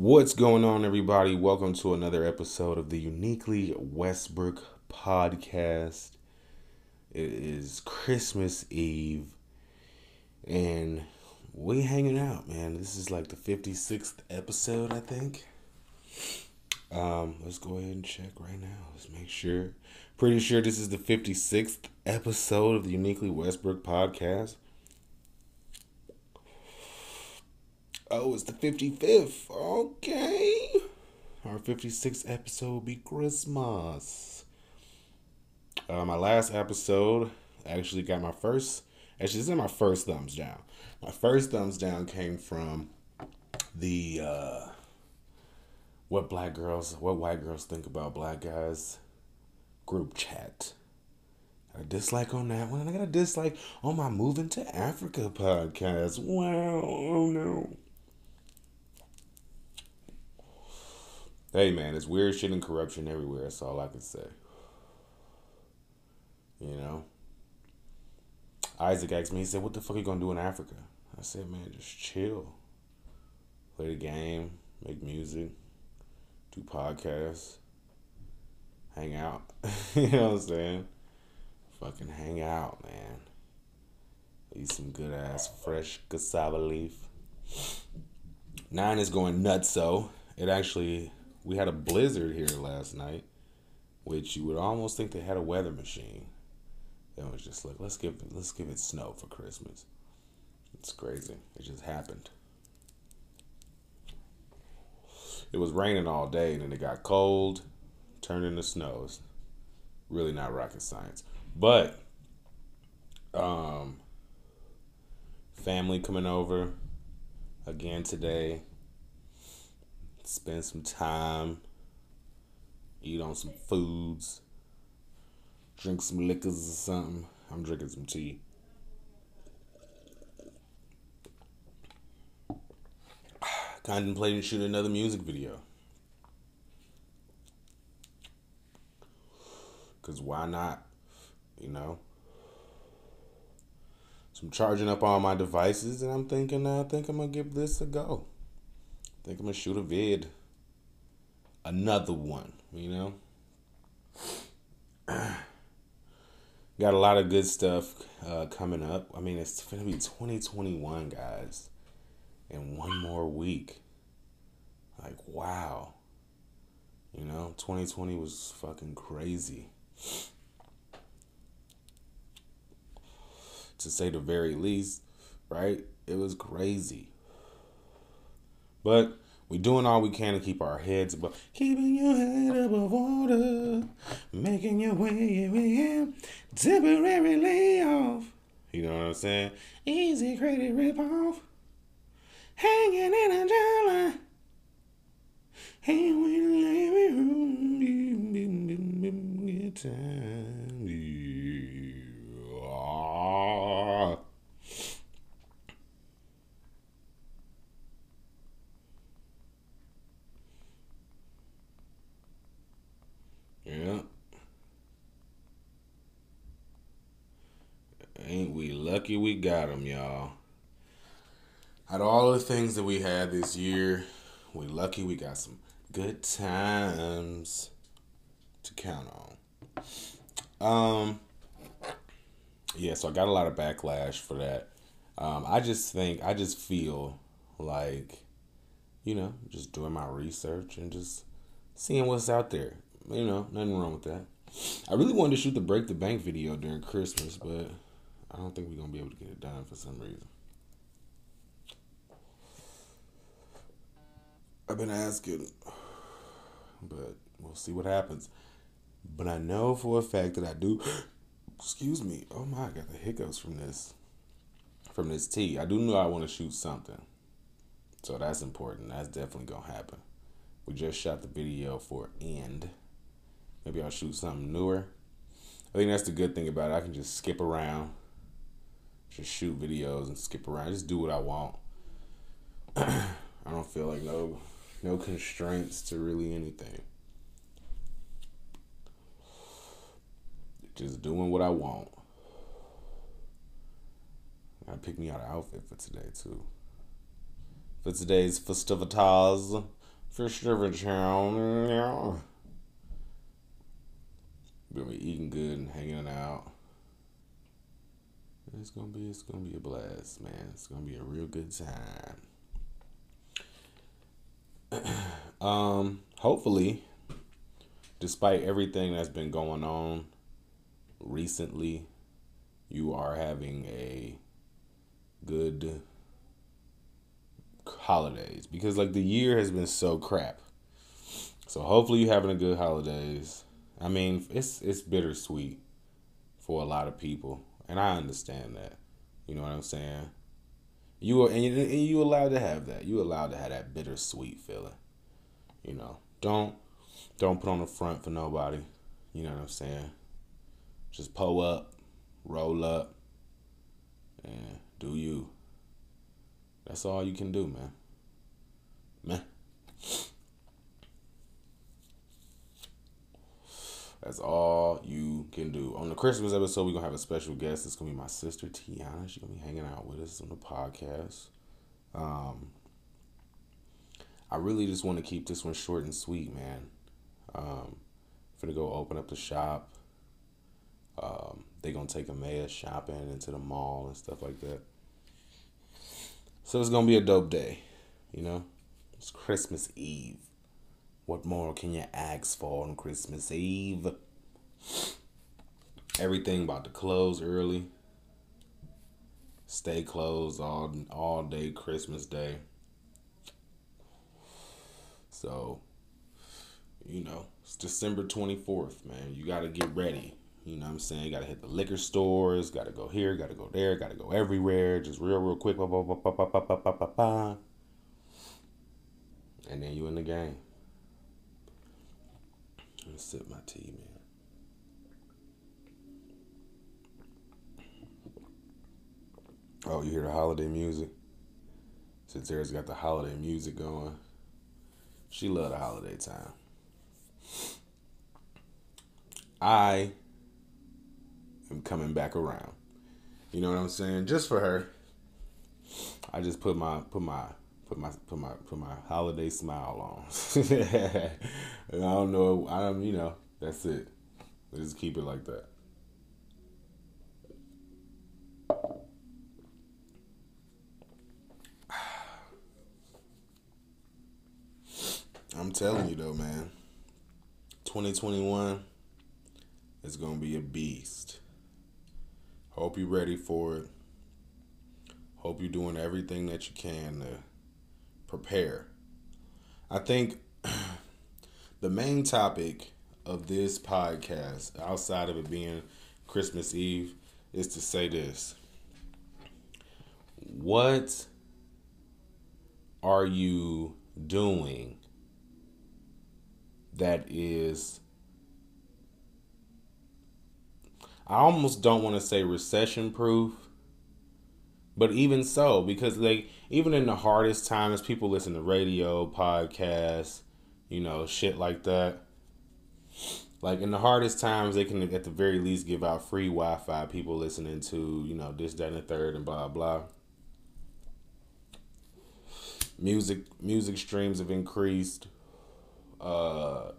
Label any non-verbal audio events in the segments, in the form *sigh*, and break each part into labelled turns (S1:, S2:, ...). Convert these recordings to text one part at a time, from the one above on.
S1: What's going on, everybody? Welcome to another episode of the Uniquely Westbrook podcast. It is Christmas Eve, and we hanging out, man. This is like the 56th episode, I think. Um, let's go ahead and check right now. Let's make sure. Pretty sure this is the 56th episode of the Uniquely Westbrook podcast. Oh, it's the 55th. Okay. Our 56th episode will be Christmas. Uh, my last episode actually got my first, actually, this is my first thumbs down. My first thumbs down came from the, uh, what black girls, what white girls think about black guys group chat. A dislike on that one, I got a dislike on my Moving to Africa podcast. Wow, oh no. Hey man, it's weird shit and corruption everywhere. That's all I can say. You know? Isaac asked me, he said, What the fuck are you gonna do in Africa? I said, Man, just chill. Play the game, make music, do podcasts, hang out. *laughs* you know what I'm saying? Fucking hang out, man. Eat some good ass fresh cassava leaf. Nine is going nuts, so it actually we had a blizzard here last night, which you would almost think they had a weather machine. It was just like, let's give let's give it snow for Christmas. It's crazy. It just happened. It was raining all day and then it got cold, turned into snow. It's really not rocket science. But um family coming over again today spend some time, eat on some foods, drink some liquors or something. I'm drinking some tea. *sighs* Contemplating shooting another music video. Cause why not? You know? So I'm charging up all my devices and I'm thinking I think I'm gonna give this a go think I'm gonna shoot a vid. Another one, you know. *clears throat* Got a lot of good stuff uh, coming up. I mean, it's gonna be 2021, guys, in one more week. Like, wow. You know, 2020 was fucking crazy. To say the very least, right? It was crazy. But we're doing all we can to keep our heads above, keeping your head above water, making your way in, temporary off. You know what I'm saying? Easy credit rip off, hanging in a jar and we live in time. Yeah. Ain't we lucky we got them, y'all. Out of all the things that we had this year, we lucky we got some good times to count on. Um, yeah, so I got a lot of backlash for that. Um, I just think, I just feel like, you know, just doing my research and just seeing what's out there you know, nothing wrong with that. I really wanted to shoot the break the bank video during Christmas, but I don't think we're gonna be able to get it done for some reason. I've been asking, but we'll see what happens. But I know for a fact that I do. *gasps* Excuse me. Oh my, I got the hiccups from this. From this tea. I do know I want to shoot something. So that's important. That's definitely gonna happen. We just shot the video for End. Maybe I'll shoot something newer. I think that's the good thing about it. I can just skip around, just shoot videos and skip around, just do what I want. *clears throat* I don't feel like no no constraints to really anything. Just doing what I want. I pick me out an outfit for today too. For today's festivitas, for sure, town. Be eating good and hanging out. It's gonna be it's gonna be a blast, man. It's gonna be a real good time. *clears throat* um, hopefully, despite everything that's been going on recently, you are having a good holidays because like the year has been so crap. So hopefully you're having a good holidays. I mean, it's it's bittersweet for a lot of people, and I understand that. You know what I'm saying? You are, and and you allowed to have that. You allowed to have that bittersweet feeling. You know, don't don't put on the front for nobody. You know what I'm saying? Just pull up, roll up, and do you. That's all you can do, man. Man. That's all you can do. On the Christmas episode, we're gonna have a special guest. It's gonna be my sister Tiana. She's gonna be hanging out with us on the podcast. Um, I really just want to keep this one short and sweet, man. Um, gonna go open up the shop. Um, they gonna take Amaya shopping into the mall and stuff like that. So it's gonna be a dope day, you know. It's Christmas Eve. What more can you ask for on Christmas Eve? Everything about to close early. Stay closed all all day Christmas Day. So, you know, it's December 24th, man. You got to get ready. You know what I'm saying? Got to hit the liquor stores, got to go here, got to go there, got to go everywhere. Just real, real quick. And then you in the game. Let me sip my tea, man. Oh, you hear the holiday music? Since Sarah's got the holiday music going, she love the holiday time. I am coming back around. You know what I'm saying? Just for her. I just put my put my put my put my put my holiday smile on. *laughs* I don't know. I don't. You know. That's it. Let's just keep it like that. *sighs* I'm telling you though, man. 2021 is gonna be a beast. Hope you're ready for it. Hope you're doing everything that you can to prepare. I think *clears throat* the main topic of this podcast, outside of it being Christmas Eve, is to say this. What are you doing that is I almost don't want to say recession proof but even so, because like even in the hardest times, people listen to radio, podcasts, you know, shit like that. Like in the hardest times, they can at the very least give out free Wi-Fi. People listening to you know this, that, and the third, and blah blah. Music music streams have increased. Uh,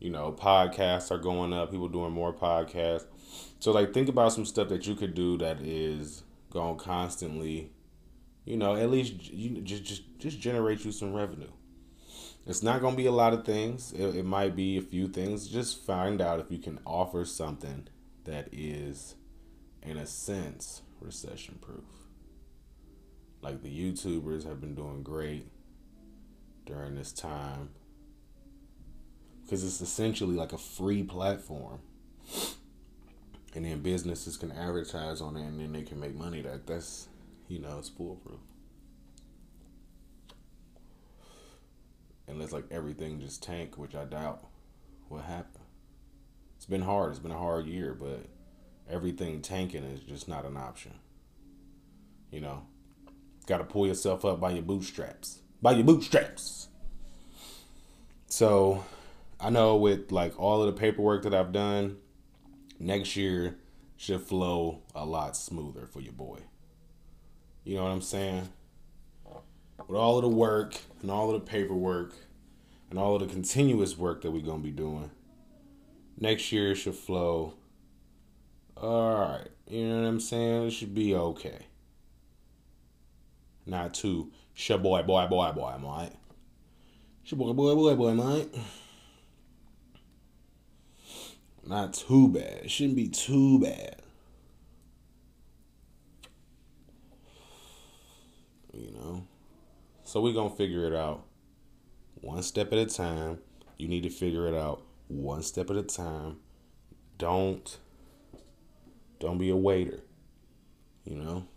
S1: you know, podcasts are going up. People doing more podcasts. So like, think about some stuff that you could do that is going constantly, you know, at least you just just just generate you some revenue. It's not to be a lot of things. It, it might be a few things. Just find out if you can offer something that is, in a sense, recession proof. Like the YouTubers have been doing great during this time because it's essentially like a free platform and then businesses can advertise on it and then they can make money. That that's you know it's foolproof. Unless like everything just tank which i doubt will happen it's been hard. It's been a hard year but everything tanking is just not an option. You know? Got to pull yourself up by your bootstraps. By your bootstraps! So i know with like all of the paperwork that i've done next year should flow a lot smoother for your boy. You know what I'm saying? With all of the work and all of the paperwork, and all of the continuous work that we're gonna be doing, next year should flow. All right, you know what I'm saying? It should be okay. Not too boy, boy, boy, boy, mate. boy, boy, boy, boy, mate. Not too bad. It shouldn't be too bad. You know? So we're going to figure it out one step at a time. You need to figure it out one step at a time. Don't don't be a waiter. You know?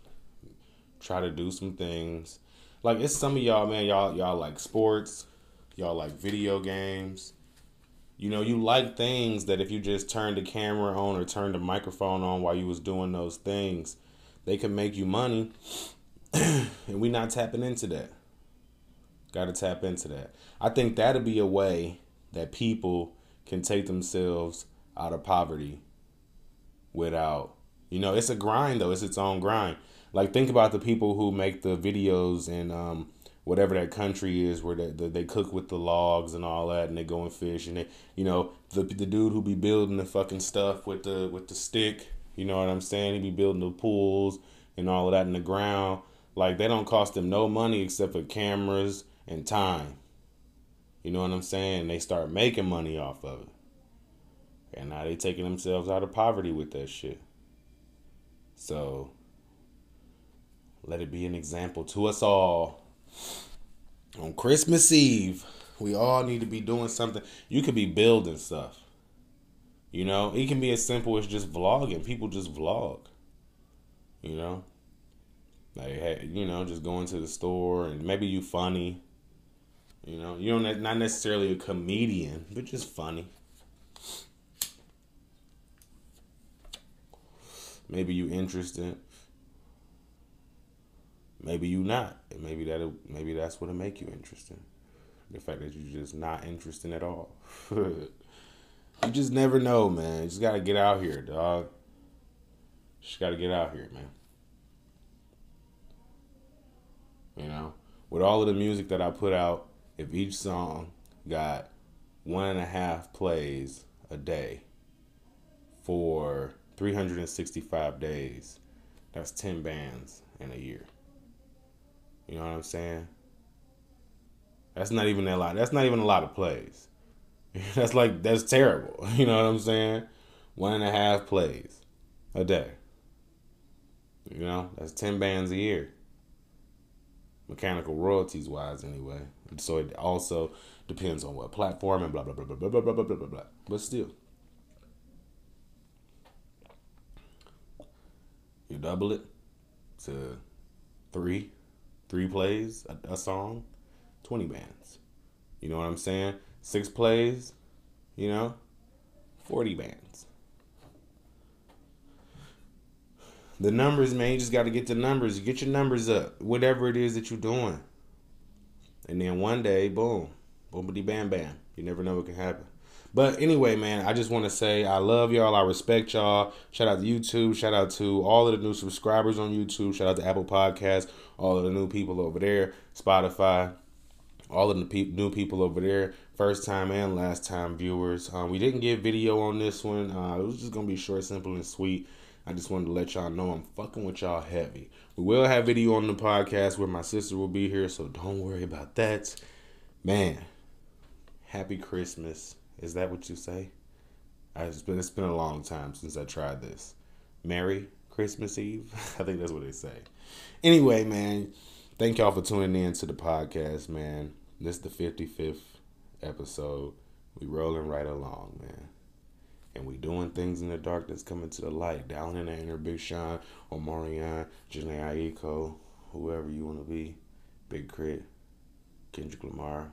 S1: Try to do some things. Like it's some of y'all, man, y'all y'all like sports, y'all like video games. You know, you like things that if you just turn the camera on or turn the microphone on while you was doing those things, they can make you money. *clears throat* and we not tapping into that. Got to tap into that. I think that'd be a way that people can take themselves out of poverty without, you know, it's a grind though. It's its own grind. Like think about the people who make the videos and um, whatever that country is where they, they, they cook with the logs and all that and they go and fish and they, you know the the dude who be building the fucking stuff with the with the stick you know what i'm saying? He be building the pools and all of that in the ground. Like they don't cost them no money except for cameras and time. You know what i'm saying? They start making money off of it. And now they taking themselves out of poverty with that shit. So let it be an example to us all on Christmas Eve, we all need to be doing something. You could be building stuff. You know, it can be as simple as just vlogging. People just vlog. You know, like you know, just going to the store and maybe you funny. You know, you don't not necessarily a comedian, but just funny. Maybe you interested maybe you not. Maybe that maybe that's what'll make you interesting. The fact that you're just not interesting at all. *laughs* you just never know, man. You just gotta get out here, dog. Just gotta get out here, man. You know, with all of the music that I put out, if each song got one and a half plays a day for 365 days, that's 10 bands in a year. You know what I'm saying? That's not even a lot. That's not even a lot of plays. *laughs* that's like that's terrible. *laughs* You know what I'm saying? One and a half plays a day. You know, that's ten bands a year. Mechanical royalties wise, anyway. So it also depends on what platform and blah blah blah blah blah blah blah blah blah blah. But still, you double it to three three plays a, a song, 20 bands. You know what I'm saying? Six plays, you know, 40 bands. The numbers, man, you just got to get the numbers. Get your numbers up, whatever it is that you're doing. And then one day, boom, boomity bam bam. You never know what can happen. But anyway, man, I just want to say I love y'all. I respect y'all. Shout out to YouTube. Shout out to all of the new subscribers on YouTube. Shout out to Apple Podcasts. All of the new people over there. Spotify. All of the pe- new people over there. First time and last time viewers. Um, we didn't get video on this one. Uh, it was just gonna be short, simple, and sweet. I just wanted to let y'all know I'm fucking with y'all heavy. We will have video on the podcast where my sister will be here, so don't worry about that. Man, happy Christmas. Is that what you say? It's been, it's been a long time since I tried this. Merry Christmas Eve? *laughs* I think that's what they say. Anyway, man, thank y'all for tuning in to the podcast, man. This is the 55th episode. We rolling right along, man. And we doing things in the darkness coming to the light. Down in the inner Big Sean, Omarion, Jhené Aiko, whoever you want to be. Big K.R.I.T., Kendrick Lamar,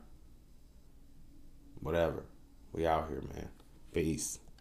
S1: whatever. We out here, man. Peace.